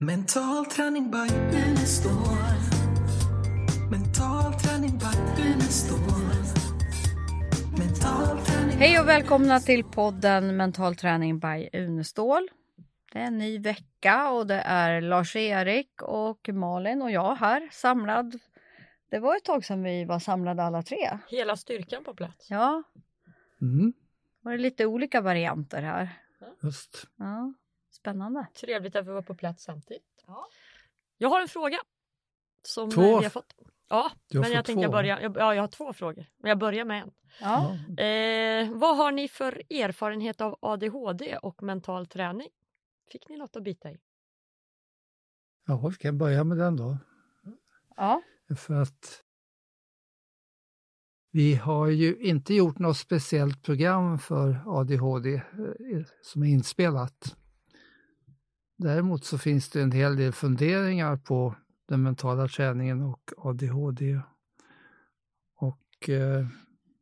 Mental träning by Unestål. Mental träning by Unestål. Mental träning Hej och välkomna till podden Mental träning by Unestål. Det är en ny vecka och det är Lars-Erik och Malin och jag här samlad. Det var ett tag sedan vi var samlade alla tre. Hela styrkan på plats. Ja, Mm, var det lite olika varianter här. just. Ja, spännande. Trevligt att vi var på plats samtidigt. Jag har en fråga. Som Två? vi har fått. Ja, Du har men jag tänkte två? börja. Jag, ja, jag har två frågor. Men jag börjar med en. Ja. Eh, vad har ni för erfarenhet av ADHD och mental träning? Fick ni något att bita i? Ja, vi kan börja med den då. ja. För att vi har ju inte gjort något speciellt program för ADHD eh, som är inspelat. Däremot så finns det en hel del funderingar på den mentala träningen och ADHD. Och eh,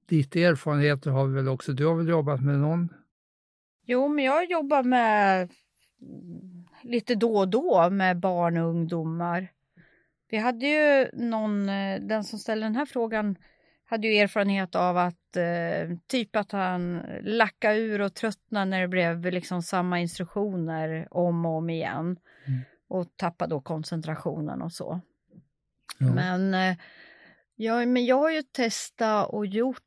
lite erfarenheter har vi väl också. Du har väl jobbat med någon? Jo, men jag jobbar med mm, lite då och då med barn och ungdomar. Vi hade ju någon, eh, den som ställde den här frågan hade ju erfarenhet av att eh, typ att han lackade ur och tröttnade när det blev liksom samma instruktioner om och om igen. Mm. Och tappade då koncentrationen och så. Ja. Men, eh, ja, men jag har ju testat och gjort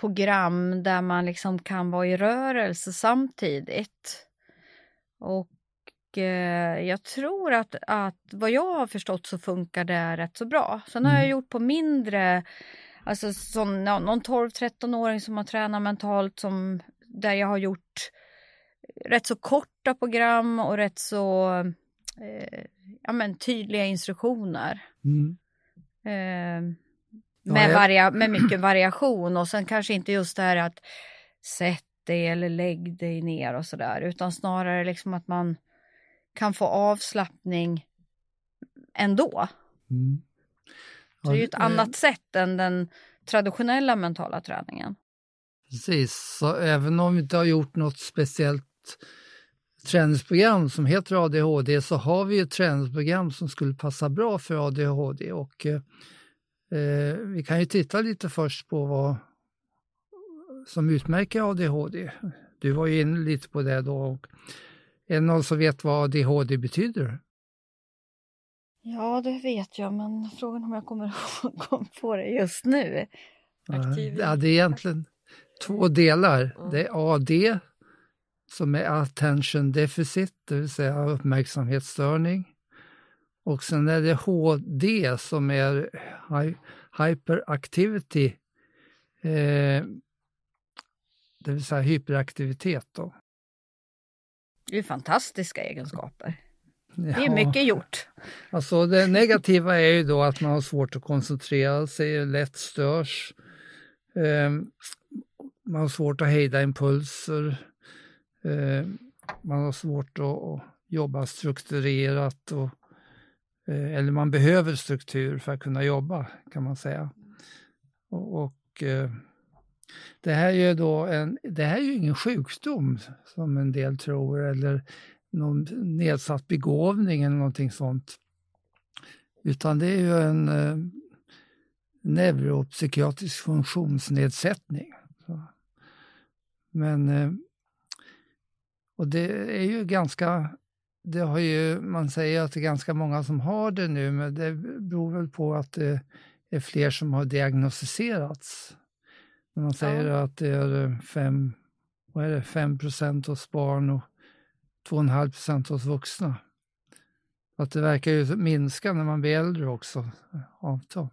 program där man liksom kan vara i rörelse samtidigt. Och eh, jag tror att, att vad jag har förstått så funkar det rätt så bra. Sen har jag Mm. gjort på mindre, alltså som ja, någon 12-13-åring som har tränat mentalt som där jag har gjort rätt så korta program och rätt så eh, ja, men tydliga instruktioner. Mm. Eh, Ja, med, jag- varia- med mycket variation och sen kanske inte just det här att sätt dig eller lägg dig ner och sådär utan snarare liksom att man kan få avslappning ändå. Mm. Så det är ju ett Ja, eh, annat sätt än den traditionella mentala träningen. Precis, så även om vi inte har gjort något speciellt träningsprogram som heter ADHD så har vi ett träningsprogram som skulle passa bra för ADHD och eh, eh, vi kan ju titta lite först på vad som utmärker ADHD. Du var ju inne lite på det då. Och är det någon som vet vad ADHD betyder? Ja, det vet jag, men frågan om jag kommer ihåg på det just nu. Aktiv. Ja, det är egentligen två delar. Mm. Det är AD som är attention deficit, det vill säga uppmärksamhetsstörning. Och sen är det HD som är hy- hyperactivity, eh, det vill säga hyperaktivitet. Då. Det är fantastiska egenskaper. Det är Ja, mycket gjort. Alltså det negativa är ju då att man har svårt att koncentrera sig, lätt störs. Eh, man har svårt att hejda impulser. Eh, man har svårt att, jobba strukturerat. Och, eh, eller man behöver struktur för att kunna jobba kan man säga. Och, och eh, det här är ju då en, det här är ju ingen sjukdom som en del tror eller någon nedsatt begåvning eller någonting sånt. Utan det är ju en eh, neuropsykiatrisk funktionsnedsättning. Så. Men, eh, och det är ju ganska, det har ju, man säger att det är ganska många som har det nu, men det beror väl på att det är fler som har diagnostiserats. Man säger att det är eh, fem, vad är det, 5 procent hos barn och 2,5 procent hos vuxna. Att det verkar ju minska när man blir äldre också, avta.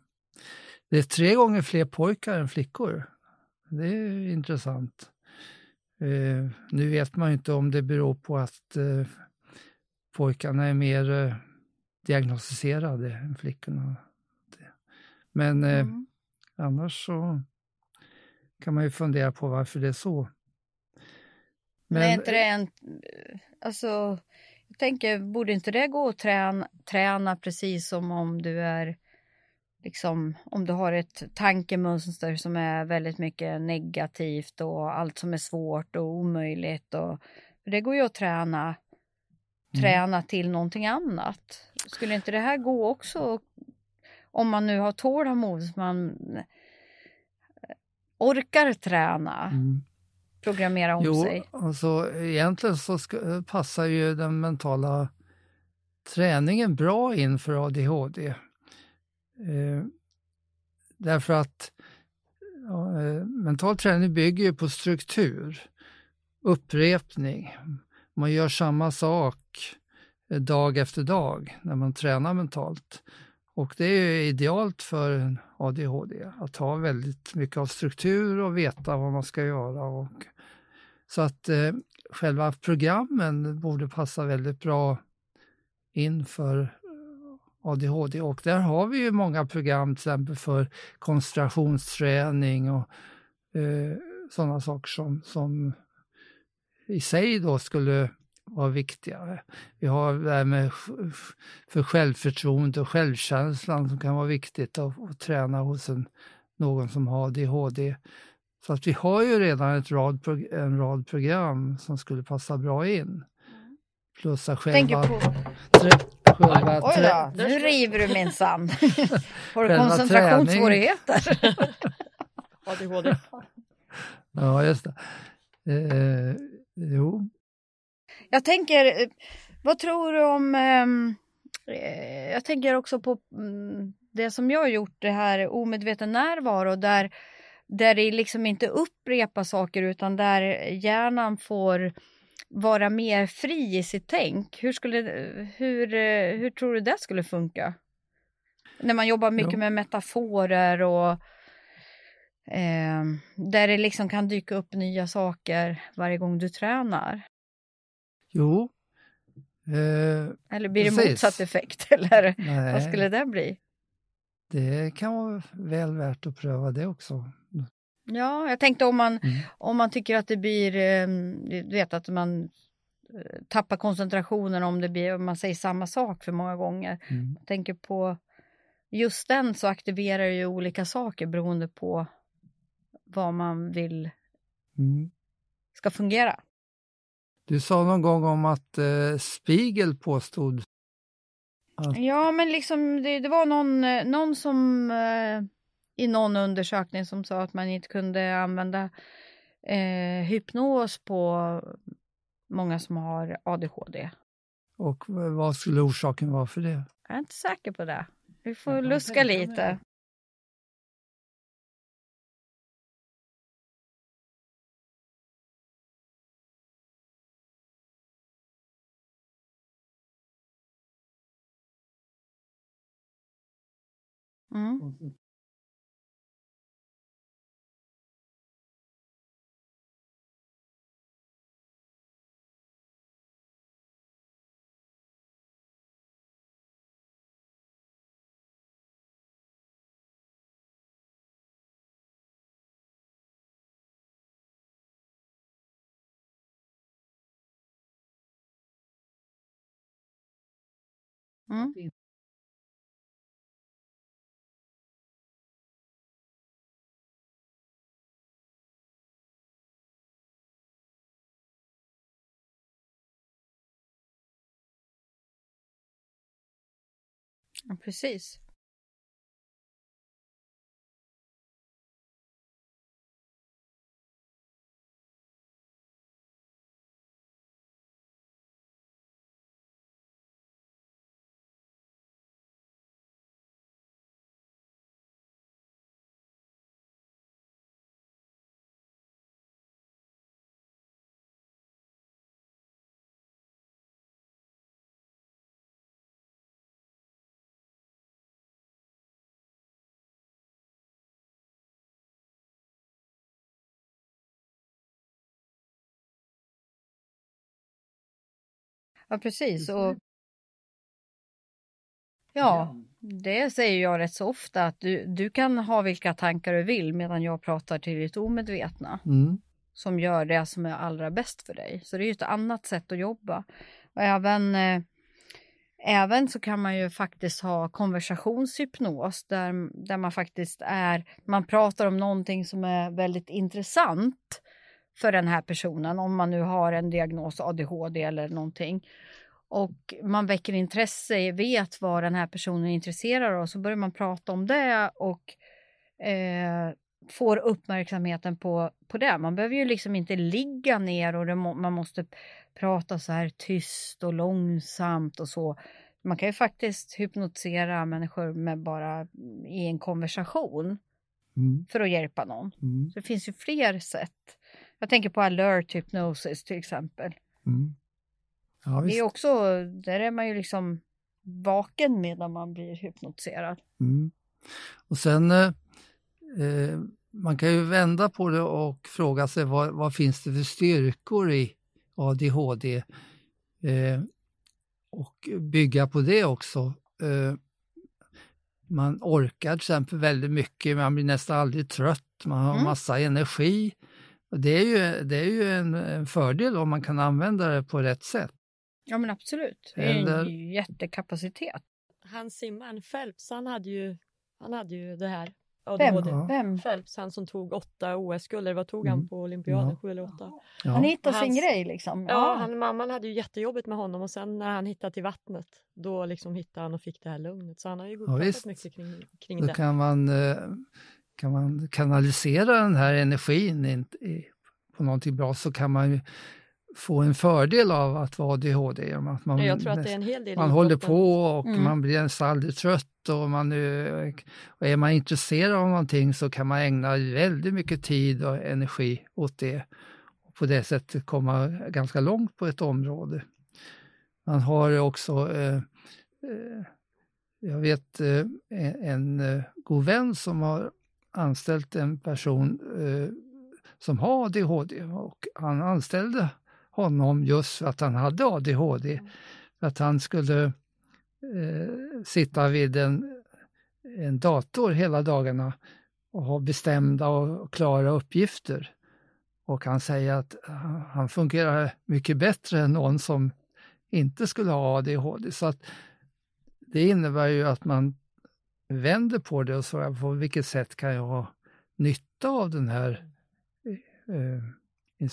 Det är tre gånger fler pojkar än flickor. Det är intressant. Eh, nu vet man ju inte om det beror på att eh, pojkarna är mer eh, diagnostiserade än flickorna. Men eh, Mm. annars så kan man ju fundera på varför det är så. Men är inte det en... Alltså, jag tänker, borde inte det gå att träna, träna precis som om du är... Liksom, om du har ett tankemönster som är väldigt mycket negativt och allt som är svårt och omöjligt. Och, det går ju att träna Mm. träna till någonting annat. Skulle inte det här gå också om man nu har tålamod, man orkar träna, Mm. Programmera om Jo, sig? alltså egentligen så ska, passar ju den mentala träningen bra in för ADHD. Eh, därför att eh, mental träning bygger ju på struktur, upprepning. Man gör samma sak eh, dag efter dag när man tränar mentalt. Och det är ju idealt för en ADHD att ha väldigt mycket av struktur och veta vad man ska göra. Och, så att eh, själva programmen borde passa väldigt bra in för eh, ADHD och där har vi ju många program till exempel för koncentrationsträning och eh, sådana saker som, som i sig då skulle vara viktiga. Vi har det här med för självförtroende och självkänslan som kan vara viktigt att, att träna hos en, någon som har ADHD. Så att vi har ju redan ett rad, en rad program som skulle passa bra in. Plus att själva, själva Oj då, nu river du minsann. Har du Själva koncentrationssvårigheter? ADHD. Ja, just det. Eh, Jag tänker, eh, vad tror du om... ehm, eh, jag tänker också på mm, det som jag har gjort, det här omedveten närvaro där, där det liksom inte upprepar saker utan där hjärnan får vara mer fri i sitt tänk. Hur, skulle, hur, eh, hur tror du det skulle funka? När man jobbar mycket Jo. med metaforer och ehm, där det liksom kan dyka upp nya saker varje gång du tränar. Jo. Eh, Eller blir det Precis. motsatt effekt? Eller nej, vad skulle det bli? det kan vara väl värt att pröva det också. Ja, jag tänkte om man, Mm. om man tycker att det blir, eh, du vet att man eh, tappar koncentrationen om det blir, om man säger samma sak för många gånger. Mm. Jag tänker på just den så aktiverar ju olika saker beroende på vad man vill Mm. ska fungera. Du sa någon gång om att eh, Spiegel påstod att Ja, men liksom det, det var någon, eh, någon som eh, i någon undersökning som sa att man inte kunde använda eh, hypnos på många som har ADHD. och vad skulle orsaken vara för det? Jag är inte säker på det. Vi får luska lite. Det. Mm. Mm. Ja, precis. Ja, precis. Och ja, det säger jag rätt så ofta att du, du kan ha vilka tankar du vill medan jag pratar till ditt omedvetna Mm. som gör det som är allra bäst för dig. Så det är ju ett annat sätt att jobba. Och även, eh, även så kan man ju faktiskt ha konversationshypnos där, där man faktiskt är, man pratar om någonting som är väldigt intressant för den här personen om man nu har en diagnos ADHD eller någonting. och man väcker intresse, vet vad den här personen är intresserad av, så börjar man prata om det och eh, får uppmärksamheten på, på det. Man behöver ju liksom inte ligga ner och må, man måste prata så här tyst och långsamt och så. Man kan ju faktiskt hypnotisera människor med bara i en konversation Mm. för att hjälpa någon. Mm. Så det finns ju fler sätt. Jag tänker på alert hypnosis till exempel. Mm. Ja, Det är också, där är man ju liksom vaken medan man blir hypnotiserad. Mm. Och sen, eh, eh, man kan ju vända på det och fråga sig vad, vad finns det för styrkor i ADHD? Eh, och bygga på det också. Eh, man orkar till exempel väldigt mycket, man blir nästan aldrig trött, man har Mm. massa energi. Det är ju, det är ju en, en fördel om man kan använda det på rätt sätt. Ja men absolut, det är Eller- en jättekapacitet. Han simmaren Phelps, han hade ju, han hade ju det här. Vem? Ja. Vem? Phelps, han som tog åtta OS-guld, eller vad tog Mm. han på olympiaden? Ja. Sju eller åtta? Ja. Han hittar sin grej liksom. Ja, han, mamman hade ju jättejobbigt med honom och sen när han hittade till vattnet, då liksom hittade han och fick det här lugnet. Så han har ju Ja, visst. mycket kring, kring Då det. kan man, eh, kan man kanalisera den här energin in, i, på någonting bra så kan man ju få en fördel av att vara ADHD. genom Att man, Ja, jag tror att det är en hel del man håller på och Mm. man blir nästan aldrig trött och, man, och är man intresserad av någonting så kan man ägna väldigt mycket tid och energi åt det. Och på det sättet komma ganska långt på ett område. Man har också, eh, eh, jag vet eh, en, en eh, god vän som har anställt en person eh, som har ADHD och han anställde honom just för att han hade ADHD. För att han skulle eh, sitta vid en, en dator hela dagarna och ha bestämda och klara uppgifter. Och han säger att han- han fungerar mycket bättre än någon som inte skulle ha ADHD. Så att det innebär ju att man vänder på det och svarar på vilket sätt kan jag ha nytta av den här eh, eh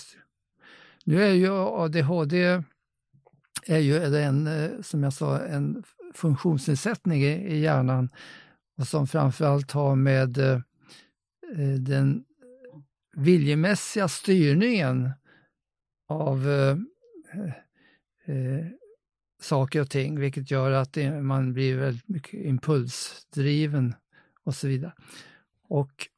Nu är ju ADHD är ju en, eh, som jag sa, en funktionsnedsättning i, i hjärnan och som framförallt har med eh, eh, den viljemässiga styrningen av eh, eh, saker och ting, vilket gör att man blir väldigt mycket impulsdriven och så vidare. Och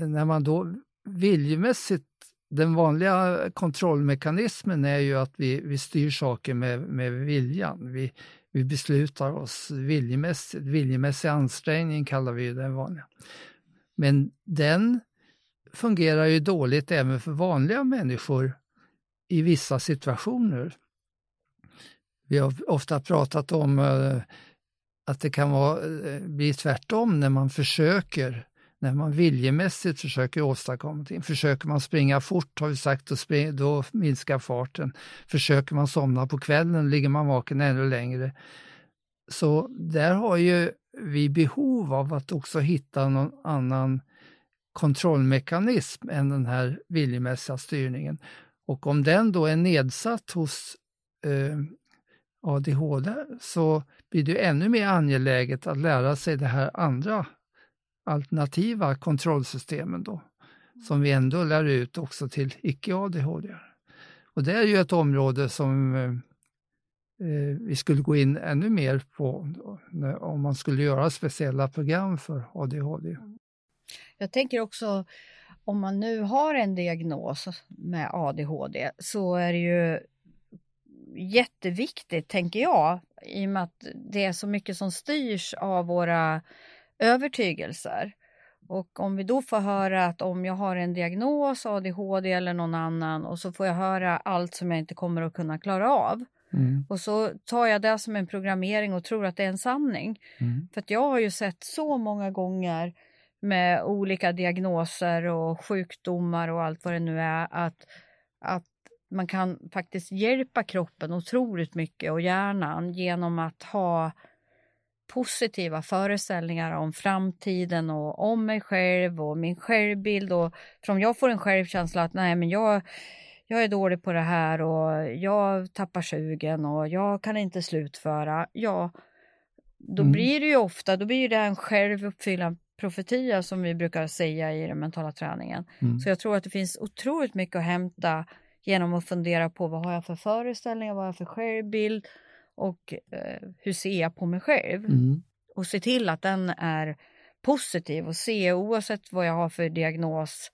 när man då viljemässigt, den vanliga kontrollmekanismen är ju att vi, vi styr saker med, med viljan. Vi, vi beslutar oss viljemässigt, viljemässig ansträngning kallar vi den vanliga. Men den fungerar ju dåligt även för vanliga människor i vissa situationer. Vi har ofta pratat om eh, att det kan vara, eh, bli tvärtom när man försöker, när man viljemässigt försöker åstadkomma någonting. Försöker man springa fort har vi sagt, då, spring, då minskar farten. Försöker man somna på kvällen ligger man vaken ännu längre. Så där har ju vi behov av att också hitta någon annan kontrollmekanism än den här viljemässiga styrningen. Och om den då är nedsatt hos eh, ADHD så blir det ännu mer angeläget att lära sig det här andra alternativa kontrollsystemen då, som vi ändå lär ut också till icke-ADHD. Och det är ju ett område som eh, vi skulle gå in ännu mer på då, om man skulle göra speciella program för ADHD. Jag tänker också om man nu har en diagnos med ADHD så är det ju jätteviktigt, tänker jag, i och med att det är så mycket som styrs av våra övertygelser. Och om vi då får höra att om jag har en diagnos, ADHD eller någon annan och så får jag höra allt som jag inte kommer att kunna klara av. Mm. Och så tar jag det som en programmering och tror att det är en sanning. Mm. För jag har ju sett så många gånger med olika diagnoser och sjukdomar och allt vad det nu är att, att man kan faktiskt hjälpa kroppen otroligt mycket och hjärnan genom att ha positiva föreställningar om framtiden och om mig själv och min självbild. Och om jag får en självkänsla att nej men jag, jag är dålig på det här och jag tappar sugen och jag kan inte slutföra. Ja, då Mm. blir det ju ofta, då blir det en självuppfyllande profetia som vi brukar säga i den mentala träningen. Mm. Så jag tror att det finns otroligt mycket att hämta genom att fundera på vad har jag för föreställningar, vad har jag för självbild och eh, hur ser jag på mig själv? Mm. Och se till att den är positiv och se oavsett vad jag har för diagnos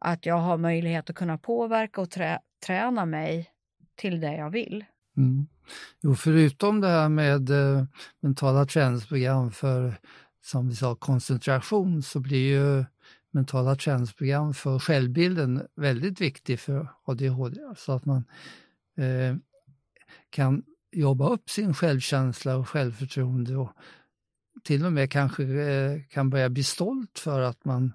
att jag har möjlighet att kunna påverka och trä, träna mig till det jag vill. Mm. Jo, förutom det här med eh, mentala träningsprogram för, som vi sa, koncentration så blir ju mentala träningsprogram för självbilden väldigt viktig för ADHD. Så alltså att man eh, kan jobba upp sin självkänsla och självförtroende och till och med kanske eh, kan börja bli stolt för att man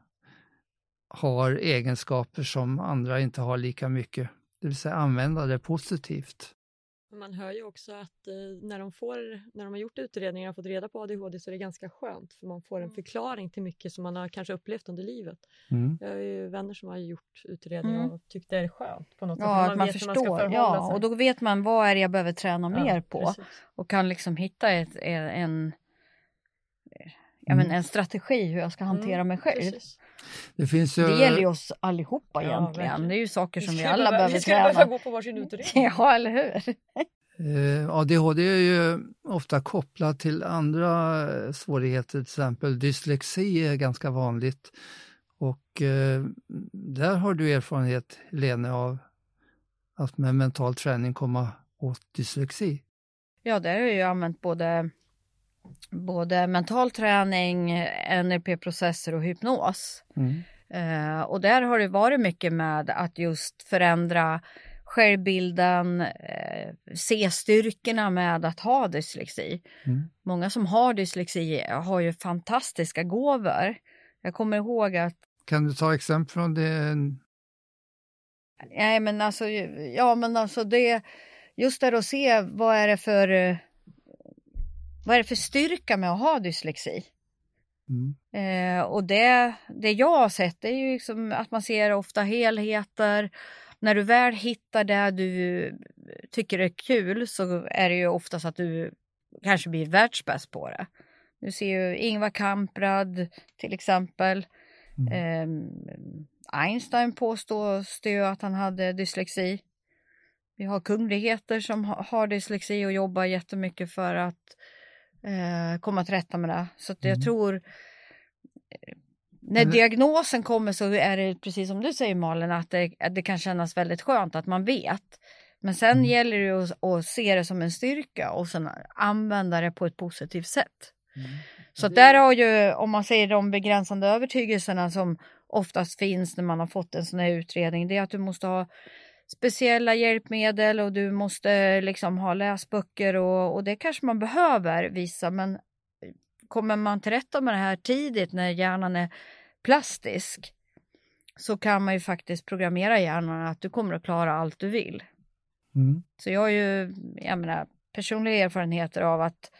har egenskaper som andra inte har lika mycket. Det vill säga använda det positivt. Man hör ju också att eh, när, de får, när de har gjort utredningar och fått reda på ADHD så är det ganska skönt för man får en förklaring till mycket som man har kanske upplevt under livet. Mm. Jag har ju vänner som har gjort utredningar Mm. och tyckt det är skönt på något sätt. Ja, att man förstår. förhålla Ja, sig. och då vet man vad är det jag behöver träna Ja, mer på precis. och kan liksom hitta ett, en, ja, Mm. men en strategi hur jag ska hantera Mm, mig själv. precis. Det finns ju... Det gäller ju oss allihopa Ja, egentligen. verkligen. Det är ju saker som vi ska alla behöva- behöver Vi ska behöva träna. gå på varsin utredning. Ja, eller hur? Eh, ADHD är ju ofta kopplat till andra svårigheter, till exempel dyslexi är ganska vanligt. Och eh, där har du erfarenhet, Lene, av att med mental träning komma åt dyslexi. Ja, där har jag ju använt både, både mental träning, NLP-processer och hypnos. Mm. Eh, och där har det varit mycket med att just förändra självbilden, eh, se styrkorna med att ha dyslexi. Mm. Många som har dyslexi har ju fantastiska gåvor. Jag kommer ihåg att Kan du ta exempel från det? Nej men alltså, ja men alltså det, just där att se vad är det för, vad är det för styrka med att ha dyslexi? Mm. Eh, och det, det jag har sett är ju liksom att man ser ofta helheter. När du väl hittar det du tycker är kul så är det ju oftast att du kanske blir världsbäst på det. Du ser ju Ingvar Kamprad till exempel. Mm. Ehm, Einstein påstås det ju att han hade dyslexi. Vi har kungligheter som ha- har dyslexi och jobbar jättemycket för att eh, komma till rätta med det. Så jag Mm. tror eh, när Men- diagnosen kommer så är det precis som du säger Malin att det, det kan kännas väldigt skönt att man vet. Men sen Mm. gäller det att, att se det som en styrka och sen använda det på ett positivt sätt. Så att där har ju, om man säger de begränsande övertygelserna som oftast finns när man har fått en sån här utredning, det är att du måste ha speciella hjälpmedel och du måste liksom ha läsböcker och, och det kanske man behöver vissa, men kommer man till rätta med det här tidigt när hjärnan är plastisk så kan man ju faktiskt programmera hjärnan att du kommer att klara allt du vill. Mm. Så jag har ju jag menar, personliga erfarenheter av att,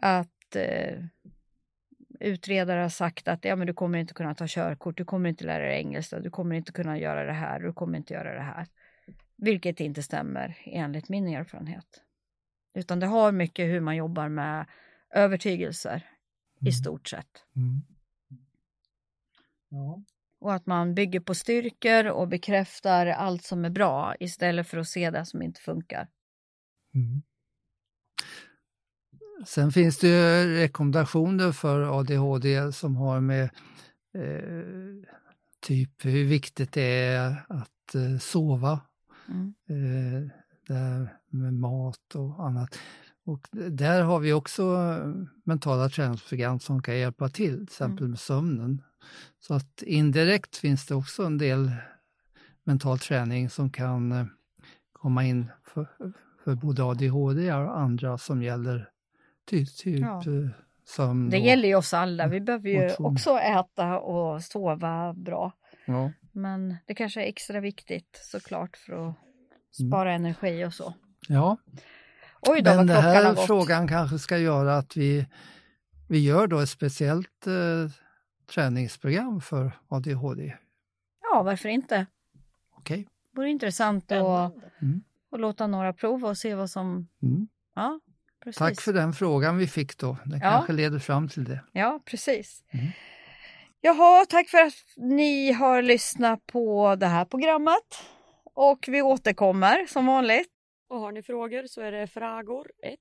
att eh, utredare har sagt att ja, men du kommer inte kunna ta körkort, du kommer inte lära dig engelska, du kommer inte kunna göra det här, du kommer inte göra det här. Vilket inte stämmer enligt min erfarenhet. Utan det har mycket hur man jobbar med övertygelser i Mm. stort sett. Mm. Ja. Och att man bygger på styrkor och bekräftar allt som är bra istället för att se det som inte funkar. Mm. Sen finns det ju rekommendationer för ADHD som har med eh, typ hur viktigt det är att eh, sova, Mm. eh, med mat och annat. Och där har vi också eh, mentala träningsprogram som kan hjälpa till, till exempel med sömnen. Så att indirekt finns det också en del mental träning som kan eh, komma in för, för både ADHD och andra som gäller ty, typ Ja. eh, sömn. Det gäller ju oss alla. Vi behöver ju Motion. också äta och sova bra. Ja. Men det kanske är extra viktigt såklart för Mm. att spara energi och så. ja, Oj då men den här gått. frågan kanske ska göra att vi, vi gör då ett speciellt eh, träningsprogram för ADHD. Ja, varför inte? Okej, vore intressant att, Spännande. att låta några prova och se vad som... Mm. Ja, Precis. Tack för den frågan vi fick då. Den ja. kanske leder fram till det. Ja, precis. Mm. Jaha, tack för att ni har lyssnat på det här programmet. Och vi återkommer som vanligt. Och har ni frågor så är det fragor 1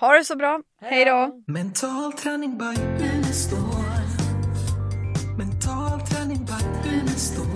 Ha det så bra, hej då! Mental träning by Unestål Mental träning by Unestål